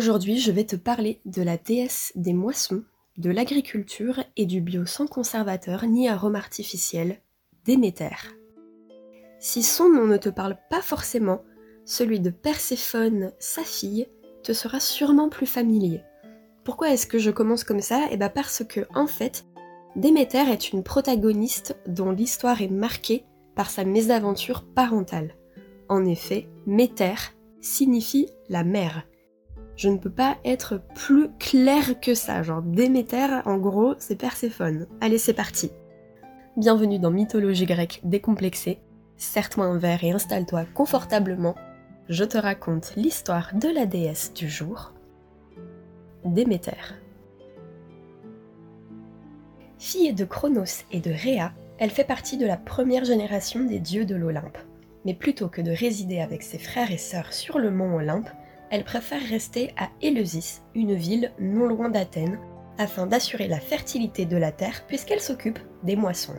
Aujourd'hui, je vais te parler de la déesse des moissons, de l'agriculture et du bio sans conservateur ni arôme artificiel, Déméter. Si son nom ne te parle pas forcément, celui de Perséphone, sa fille, te sera sûrement plus familier. Pourquoi est-ce que je commence comme ça? Eh bien parce que, en fait, Déméter est une protagoniste dont l'histoire est marquée par sa mésaventure parentale. En effet, Méter signifie la mère. Je ne peux pas être plus clair que ça, genre Déméter, en gros, c'est Perséphone. Allez, c'est parti. Bienvenue dans Mythologie grecque décomplexée. Serre-toi un verre et installe-toi confortablement. Je te raconte l'histoire de la déesse du jour, Déméter. Fille de Chronos et de Rhea, elle fait partie de la première génération des dieux de l'Olympe. Mais plutôt que de résider avec ses frères et sœurs sur le mont Olympe, elle préfère rester à Éleusis, une ville non loin d'Athènes, afin d'assurer la fertilité de la terre puisqu'elle s'occupe des moissons.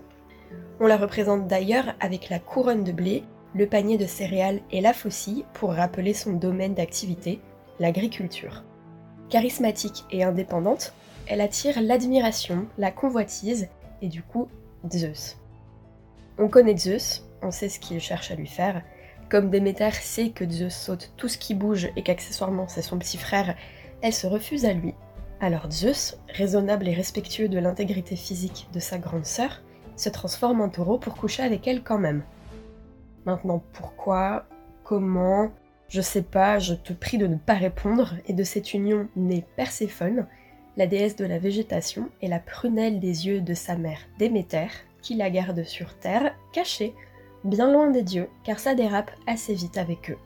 On la représente d'ailleurs avec la couronne de blé, le panier de céréales et la faucille pour rappeler son domaine d'activité, l'agriculture. Charismatique et indépendante, elle attire l'admiration, la convoitise et du coup Zeus. On connaît Zeus, on sait ce qu'il cherche à lui faire. Comme Déméter sait que Zeus saute tout ce qui bouge et qu'accessoirement c'est son petit frère, elle se refuse à lui. Alors Zeus, raisonnable et respectueux de l'intégrité physique de sa grande sœur, se transforme en taureau pour coucher avec elle quand même. Maintenant, pourquoi? Comment? Je sais pas, je te prie de ne pas répondre, et de cette union naît Perséphone, la déesse de la végétation et la prunelle des yeux de sa mère Déméter, qui la garde sur terre, cachée, bien loin des dieux, car ça dérape assez vite avec eux.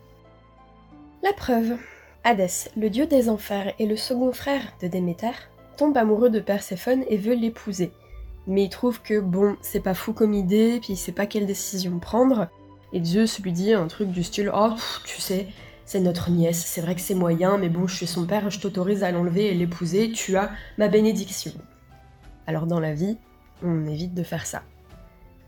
La preuve Hadès, le dieu des enfers et le second frère de Déméter, tombe amoureux de Perséphone et veut l'épouser. Mais il trouve que bon, c'est pas fou comme idée, puis il sait pas quelle décision prendre, et Zeus lui dit un truc du style Oh, tu sais, c'est notre nièce, c'est vrai que c'est moyen, mais bon, je suis son père, je t'autorise à l'enlever et l'épouser, tu as ma bénédiction. Alors dans la vie, on évite de faire ça.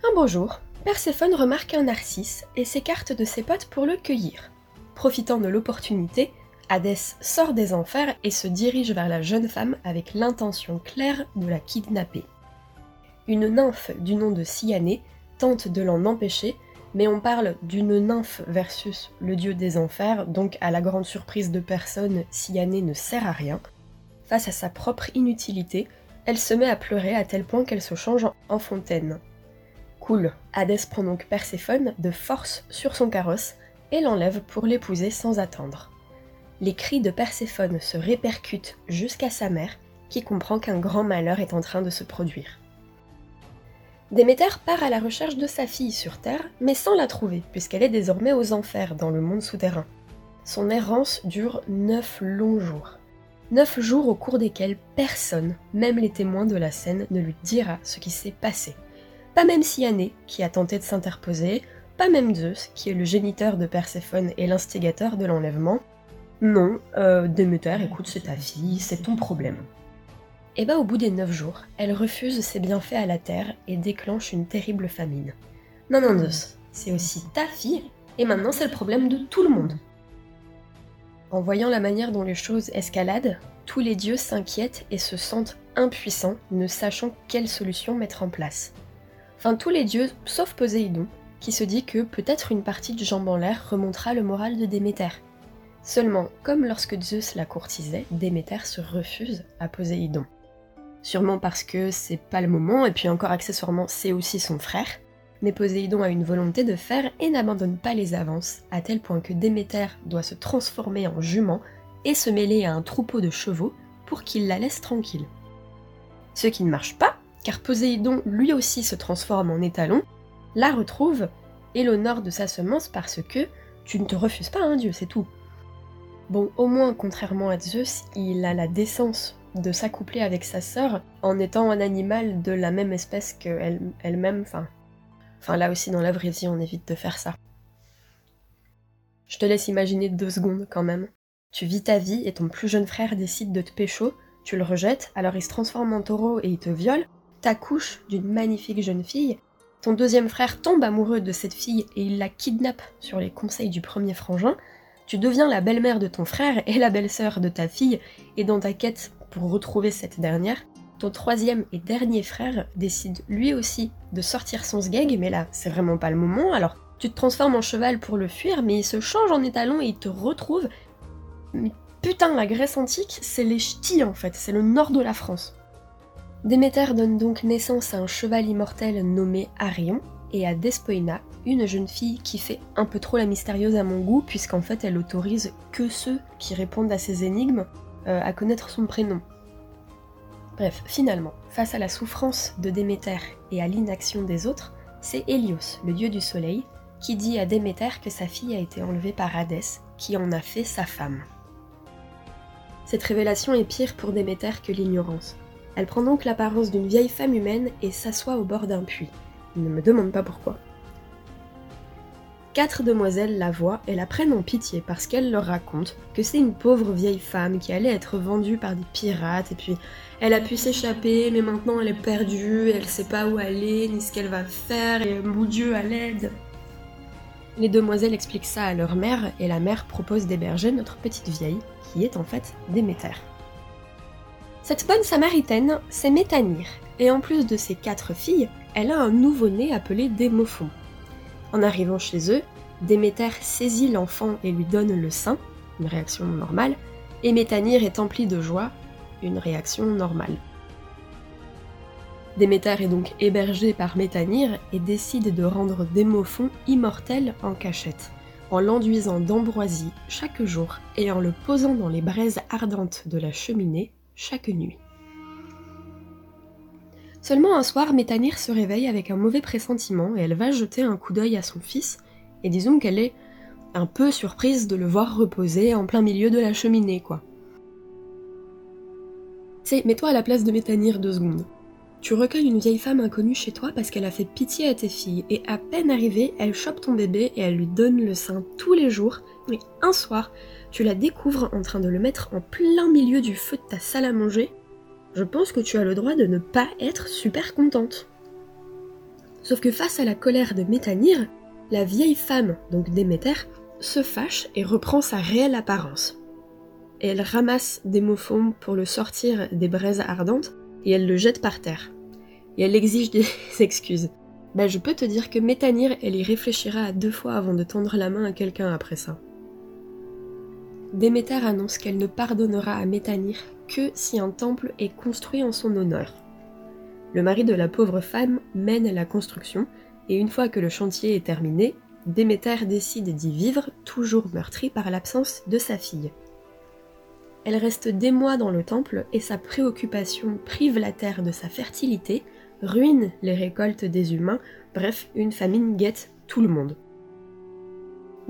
Un beau jour, Perséphone remarque un narcisse et s'écarte de ses potes pour le cueillir. Profitant de l'opportunité, Hadès sort des enfers et se dirige vers la jeune femme avec l'intention claire de la kidnapper. Une nymphe du nom de Cyanée tente de l'en empêcher, mais on parle d'une nymphe versus le dieu des enfers, donc à la grande surprise de personne, Cyanée ne sert à rien. Face à sa propre inutilité, elle se met à pleurer à tel point qu'elle se change en fontaine. Cool, Hadès prend donc Perséphone de force sur son carrosse et l'enlève pour l'épouser sans attendre. Les cris de Perséphone se répercutent jusqu'à sa mère, qui comprend qu'un grand malheur est en train de se produire. Déméter part à la recherche de sa fille sur Terre, mais sans la trouver, puisqu'elle est désormais aux enfers, dans le monde souterrain. Son errance dure neuf longs jours. Neuf jours au cours desquels personne, même les témoins de la scène, ne lui dira ce qui s'est passé. Pas même Cyanée, qui a tenté de s'interposer, pas même Zeus, qui est le géniteur de Perséphone et l'instigateur de l'enlèvement. Non, euh, écoute, c'est ta fille, c'est ton problème. Et bah au bout des 9 jours, elle refuse ses bienfaits à la terre et déclenche une terrible famine. Non, non, Zeus, c'est aussi ta fille, et maintenant c'est le problème de tout le monde. En voyant la manière dont les choses escaladent, tous les dieux s'inquiètent et se sentent impuissants, ne sachant quelle solution mettre en place. Enfin, tous les dieux, sauf Poséidon, qui se dit que peut-être une partie du jambe en l'air remontera le moral de Déméter. Seulement, comme lorsque Zeus la courtisait, Déméter se refuse à Poséidon sûrement parce que c'est pas le moment, et puis encore accessoirement c'est aussi son frère. Mais Poséidon a une volonté de faire et n'abandonne pas les avances, à tel point que Déméter doit se transformer en jument et se mêler à un troupeau de chevaux pour qu'il la laisse tranquille. Ce qui ne marche pas, car Poséidon lui aussi se transforme en étalon, la retrouve et l'honore de sa semence parce que tu ne te refuses pas un dieu, c'est tout. Bon, au moins, contrairement à Zeus, il a la décence de s'accoupler avec sa sœur en étant un animal de la même espèce qu'elle-même. enfin, enfin, là aussi, dans la vraie vie, on évite de faire ça. Je te laisse imaginer deux secondes quand même. Tu vis ta vie et ton plus jeune frère décide de te pécho, tu le rejettes, alors il se transforme en taureau et il te viole, t'accouches d'une magnifique jeune fille, ton deuxième frère tombe amoureux de cette fille et il la kidnappe sur les conseils du premier frangin, Tu deviens la belle-mère de ton frère et la belle-sœur de ta fille, et dans ta quête pour retrouver cette dernière, ton troisième et dernier frère décide lui aussi de sortir son sgeg, mais là, c'est vraiment pas le moment, alors tu te transformes en cheval pour le fuir, mais il se change en étalon et il te retrouve. Mais putain, la Grèce antique, c'est les ch'tis en fait, c'est le nord de la France. Déméter donne donc naissance à un cheval immortel nommé Arion et à Despoina, une jeune fille qui fait un peu trop la mystérieuse à mon goût, puisqu'en fait elle autorise que ceux qui répondent à ses énigmes euh, à connaître son prénom. Bref, finalement, face à la souffrance de Déméter et à l'inaction des autres, c'est Hélios, le dieu du soleil, qui dit à Déméter que sa fille a été enlevée par Hadès, qui en a fait sa femme. Cette révélation est pire pour Déméter que l'ignorance. Elle prend donc l'apparence d'une vieille femme humaine et s'assoit au bord d'un puits. Ne me demande pas pourquoi. Quatre demoiselles la voient et la prennent en pitié parce qu'elle leur raconte que c'est une pauvre vieille femme qui allait être vendue par des pirates et puis elle a pu s'échapper mais maintenant elle est perdue, elle sait pas où aller ni ce qu'elle va faire et mon Dieu à l'aide. Les demoiselles expliquent ça à leur mère et la mère propose d'héberger notre petite vieille qui est en fait Déméter. Cette bonne samaritaine, c'est Métanire, et en plus de ses quatre filles, elle a un nouveau-né appelé Démophon. En arrivant chez eux, Déméter saisit l'enfant et lui donne le sein, une réaction normale, et Métanire est empli de joie, une réaction normale. Déméter est donc hébergé par Métanire et décide de rendre Démophon immortel en cachette, en l'enduisant d'ambroisie chaque jour et en le posant dans les braises ardentes de la cheminée chaque nuit. Seulement un soir, Métanire se réveille avec un mauvais pressentiment et elle va jeter un coup d'œil à son fils, et disons qu'elle est un peu surprise de le voir reposer en plein milieu de la cheminée, quoi. C'est, mets-toi à la place de Métanire deux secondes. Tu recueilles une vieille femme inconnue chez toi parce qu'elle a fait pitié à tes filles, et à peine arrivée, elle chope ton bébé et elle lui donne le sein tous les jours, mais un soir, tu la découvres en train de le mettre en plein milieu du feu de ta salle à manger, je pense que tu as le droit de ne pas être super contente. Sauf que face à la colère de Métanire, la vieille femme, donc Déméter, se fâche et reprend sa réelle apparence. elle ramasse Démophon pour le sortir des braises ardentes et elle le jette par terre. Et elle exige des excuses. Bah je peux te dire que Métanire, elle y réfléchira à deux fois avant de tendre la main à quelqu'un après ça. Déméter annonce qu'elle ne pardonnera à Métanire que si un temple est construit en son honneur. Le mari de la pauvre femme mène la construction, et une fois que le chantier est terminé, Déméter décide d'y vivre, toujours meurtri par l'absence de sa fille. Elle reste des mois dans le temple et sa préoccupation prive la terre de sa fertilité, ruine les récoltes des humains, bref, une famine guette tout le monde.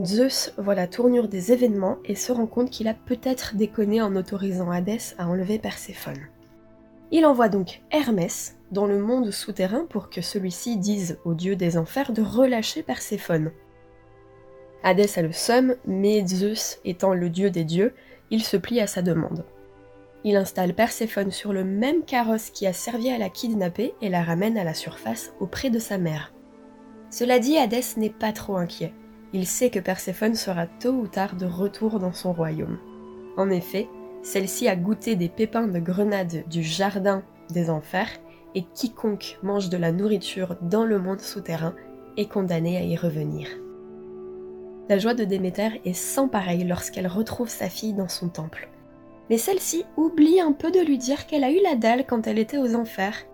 Zeus voit la tournure des événements et se rend compte qu'il a peut-être déconné en autorisant Hadès à enlever Perséphone. Il envoie donc Hermès dans le monde souterrain pour que celui-ci dise au dieu des enfers de relâcher Perséphone. Hadès a le somme, mais Zeus étant le dieu des dieux, il se plie à sa demande. Il installe Perséphone sur le même carrosse qui a servi à la kidnapper et la ramène à la surface auprès de sa mère. Cela dit, Hadès n'est pas trop inquiet il sait que Perséphone sera tôt ou tard de retour dans son royaume. En effet, celle-ci a goûté des pépins de grenade du jardin des enfers, et quiconque mange de la nourriture dans le monde souterrain est condamné à y revenir. La joie de Déméter est sans pareil lorsqu'elle retrouve sa fille dans son temple. Mais celle-ci oublie un peu de lui dire qu'elle a eu la dalle quand elle était aux enfers.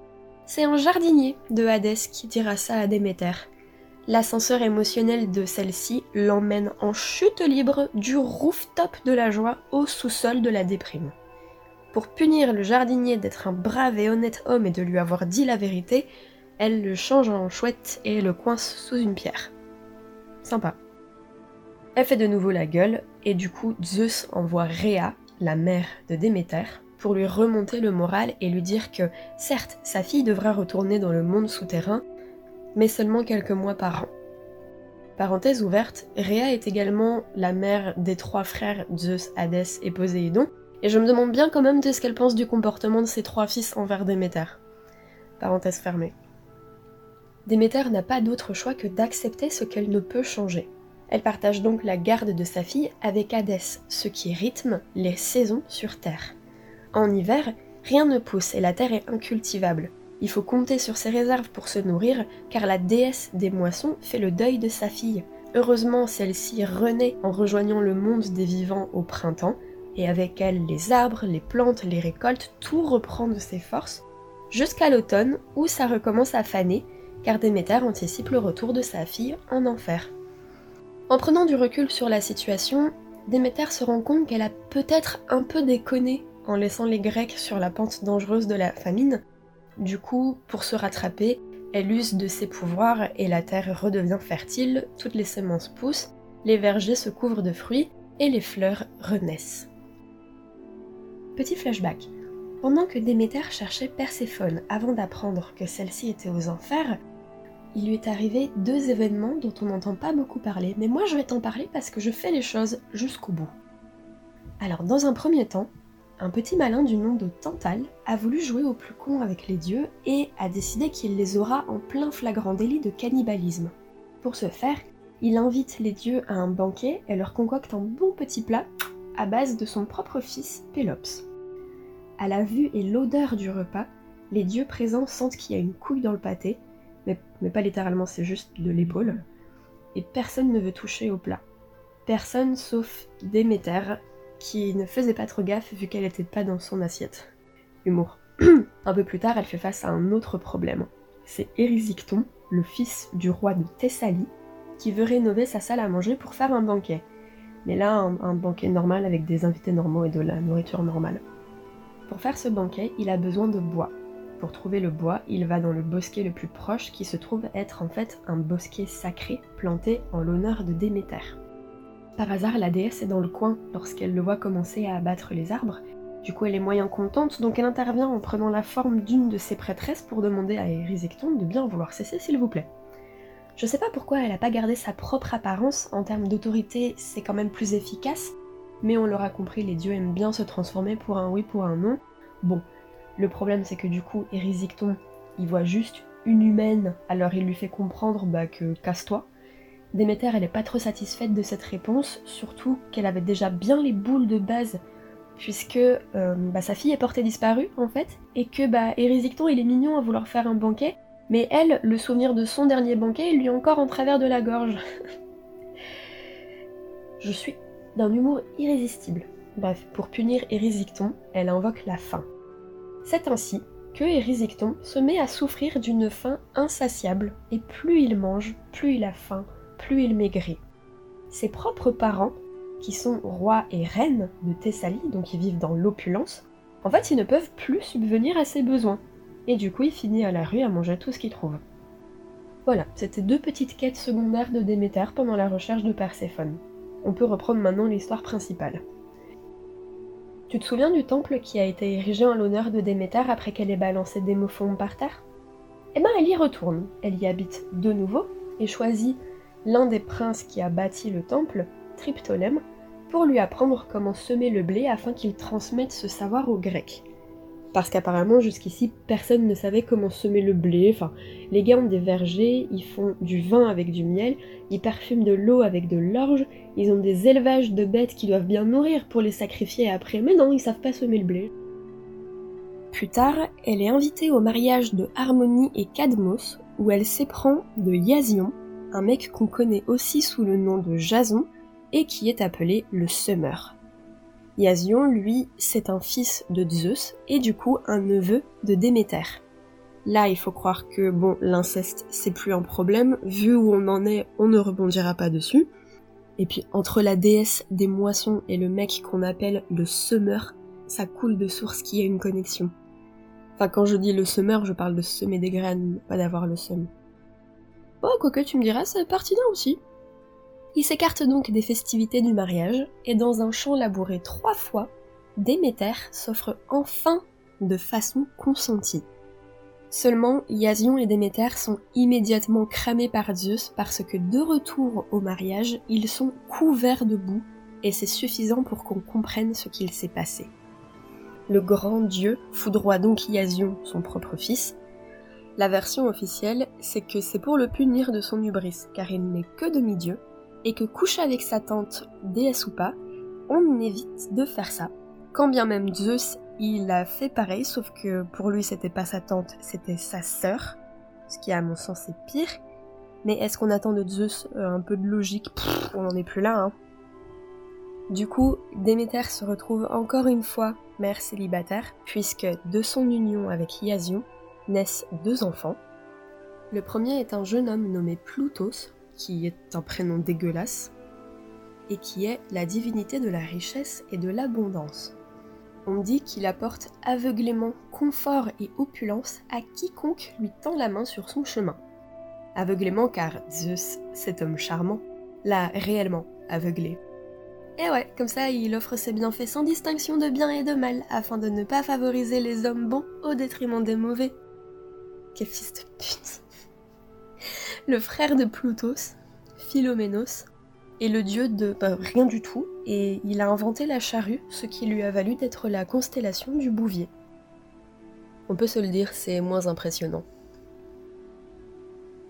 C'est un jardinier de Hadès qui dira ça à Déméter, L'ascenseur émotionnel de celle-ci l'emmène en chute libre du rooftop de la joie au sous-sol de la déprime. Pour punir le jardinier d'être un brave et honnête homme et de lui avoir dit la vérité, elle le change en chouette et le coince sous une pierre. Sympa. Elle fait de nouveau la gueule, et du coup Zeus envoie Rhea, la mère de Déméter, pour lui remonter le moral et lui dire que, certes, sa fille devra retourner dans le monde souterrain, mais seulement quelques mois par an. Parenthèse ouverte, Rhea est également la mère des trois frères Zeus, Hadès et Poséidon, et je me demande bien quand même de ce qu'elle pense du comportement de ses trois fils envers Déméter. Parenthèse fermée. Déméter n'a pas d'autre choix que d'accepter ce qu'elle ne peut changer. Elle partage donc la garde de sa fille avec Hadès, ce qui rythme les saisons sur Terre. En hiver, rien ne pousse et la terre est incultivable. Il faut compter sur ses réserves pour se nourrir, car la déesse des moissons fait le deuil de sa fille. Heureusement, celle-ci renaît en rejoignant le monde des vivants au printemps, et avec elle les arbres, les plantes, les récoltes, tout reprend de ses forces, jusqu'à l'automne où ça recommence à faner, car Déméter anticipe le retour de sa fille en enfer. En prenant du recul sur la situation, Déméter se rend compte qu'elle a peut-être un peu déconné en laissant les Grecs sur la pente dangereuse de la famine. Du coup, pour se rattraper, elle use de ses pouvoirs et la terre redevient fertile, toutes les semences poussent, les vergers se couvrent de fruits et les fleurs renaissent. Petit flashback. Pendant que Déméter cherchait Perséphone avant d'apprendre que celle-ci était aux enfers, il lui est arrivé deux événements dont on n'entend pas beaucoup parler, mais moi je vais t'en parler parce que je fais les choses jusqu'au bout. Alors dans un premier temps, un petit malin du nom de Tantal a voulu jouer au plus con avec les dieux et a décidé qu'il les aura en plein flagrant délit de cannibalisme. Pour ce faire, il invite les dieux à un banquet et leur concocte un bon petit plat à base de son propre fils, Pélops. À la vue et l'odeur du repas, les dieux présents sentent qu'il y a une couille dans le pâté, mais, pas littéralement, c'est juste de l'épaule, et personne ne veut toucher au plat. Personne sauf Déméter, qui ne faisait pas trop gaffe vu qu'elle n'était pas dans son assiette. Humour. un peu plus tard, elle fait face à un autre problème. C'est Érysicton, le fils du roi de Thessalie, qui veut rénover sa salle à manger pour faire un banquet. Mais là, un, banquet normal avec des invités normaux et de la nourriture normale. Pour faire ce banquet, il a besoin de bois. Pour trouver le bois, il va dans le bosquet le plus proche qui se trouve être en fait un bosquet sacré planté en l'honneur de Déméter. Par hasard, la déesse est dans le coin lorsqu'elle le voit commencer à abattre les arbres. Du coup, elle est moyen contente, donc elle intervient en prenant la forme d'une de ses prêtresses pour demander à Érysicton de bien vouloir cesser, s'il vous plaît. Je sais pas pourquoi elle a pas gardé sa propre apparence, en termes d'autorité, c'est quand même plus efficace, mais on l'aura compris, les dieux aiment bien se transformer pour un oui, pour un non. Bon, le problème c'est que du coup, Érysicton, il voit juste une humaine, alors il lui fait comprendre bah, que casse-toi. Déméter, elle est pas trop satisfaite de cette réponse, surtout qu'elle avait déjà bien les boules de base, puisque euh, bah, sa fille est portée disparue en fait, et que bah, il est mignon à vouloir faire un banquet, mais elle, le souvenir de son dernier banquet, lui est encore en travers de la gorge. Je suis d'un humour irrésistible. Bref, pour punir Érysicton, elle invoque la faim. C'est ainsi que Érysicton se met à souffrir d'une faim insatiable, et plus il mange, plus il a faim, plus il maigrit. Ses propres parents, qui sont rois et reines de Thessalie, donc qui vivent dans l'opulence, en fait ils ne peuvent plus subvenir à ses besoins et du coup il finit à la rue à manger tout ce qu'il trouve. Voilà, c'était deux petites quêtes secondaires de Déméter pendant la recherche de Perséphone. On peut reprendre maintenant l'histoire principale. Tu te souviens du temple qui a été érigé en l'honneur de Déméter après qu'elle ait balancé Démophon par terre? Eh ben elle y retourne, elle y habite de nouveau et choisit l'un des princes qui a bâti le temple, Triptolème, pour lui apprendre comment semer le blé afin qu'il transmette ce savoir aux Grecs parce qu'apparemment jusqu'ici personne ne savait comment semer le blé. Enfin, les gars ont des vergers, ils font du vin avec du miel, ils parfument de l'eau avec de l'orge, ils ont des élevages de bêtes qui doivent bien nourrir pour les sacrifier après, mais non, ils savent pas semer le blé. Plus tard, elle est invitée au mariage de Harmonie et Cadmos, où elle s'éprend de Yasion, un mec qu'on connaît aussi sous le nom de Jason, et qui est appelé le Semeur. Iasion, lui, c'est un fils de Zeus et du coup un neveu de Déméter. Là, il faut croire que, bon, l'inceste, c'est plus un problème, vu où on en est, on ne rebondira pas dessus. Et puis, entre la déesse des moissons et le mec qu'on appelle le semeur, ça coule de source qu'il y a une connexion. Enfin, quand je dis le semeur, je parle de semer des graines, pas d'avoir le seum. Bon, quoique tu me diras, c'est pertinent aussi. Il s'écarte donc des festivités du mariage, et dans un champ labouré trois fois, Déméter s'offre enfin de façon consentie. Seulement, Iasion et Déméter sont immédiatement cramés par Zeus parce que de retour au mariage, ils sont couverts de boue, et c'est suffisant pour qu'on comprenne ce qu'il s'est passé. Le grand dieu foudroie donc Iasion, son propre fils. La version officielle, c'est que c'est pour le punir de son hubris, car il n'est que demi-dieu, et que coucher avec sa tante, déesse ou pas, on évite de faire ça. Quand bien même Zeus, il a fait pareil, sauf que pour lui c'était pas sa tante, c'était sa sœur, ce qui à mon sens est pire. Mais est-ce qu'on attend de Zeus euh, un peu de logique? On n'en est plus là, hein. Du coup, Déméter se retrouve encore une fois mère célibataire, puisque de son union avec Iasion naissent deux enfants. Le premier est un jeune homme nommé Plutos, qui est un prénom dégueulasse, et qui est la divinité de la richesse et de l'abondance. On dit qu'il apporte aveuglément confort et opulence à quiconque lui tend la main sur son chemin. Aveuglément car Zeus, cet homme charmant, l'a réellement aveuglé. Et ouais, comme ça il offre ses bienfaits sans distinction de bien et de mal, afin de ne pas favoriser les hommes bons au détriment des mauvais. Quel fils de pute. Le frère de Plutos, Philoménos, est le dieu de bah, rien du tout, et il a inventé la charrue, ce qui lui a valu d'être la constellation du Bouvier. On peut se le dire, c'est moins impressionnant.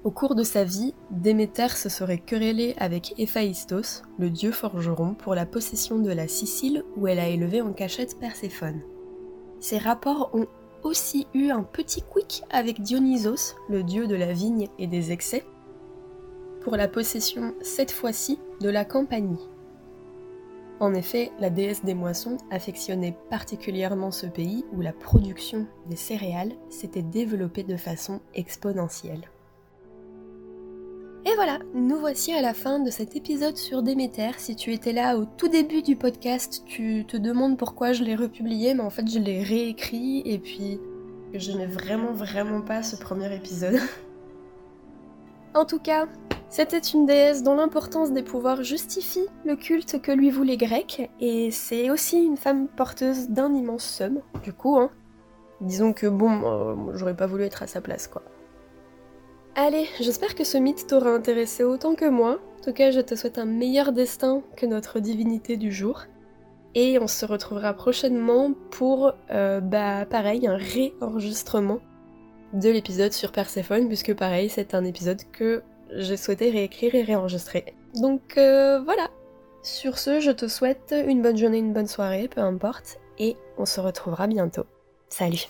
Au cours de sa vie, Déméter se serait querellée avec Héphaïstos, le dieu forgeron, pour la possession de la Sicile où elle a élevé en cachette Perséphone. Ces rapports ont aussi eu un petit quick avec Dionysos, le dieu de la vigne et des excès, pour la possession cette fois-ci de la Campanie. En effet, la déesse des moissons affectionnait particulièrement ce pays où la production des céréales s'était développée de façon exponentielle. Et voilà, nous voici à la fin de cet épisode sur Déméter. Si tu étais là au tout début du podcast, tu te demandes pourquoi je l'ai republié, mais en fait je l'ai réécrit et puis je n'ai vraiment vraiment pas ce premier épisode. en tout cas, c'était une déesse dont l'importance des pouvoirs justifie le culte que lui voulaient les Grecs, et c'est aussi une femme porteuse d'un immense somme, du coup, hein. Disons que bon, euh, j'aurais pas voulu être à sa place, quoi. Allez, j'espère que ce mythe t'aura intéressé autant que moi. En tout cas, je te souhaite un meilleur destin que notre divinité du jour. Et on se retrouvera prochainement pour, euh, bah pareil, un réenregistrement de l'épisode sur Perséphone, puisque pareil, c'est un épisode que j'ai souhaité réécrire et réenregistrer. Donc euh, voilà. Sur ce, je te souhaite une bonne journée, une bonne soirée, peu importe, et on se retrouvera bientôt. Salut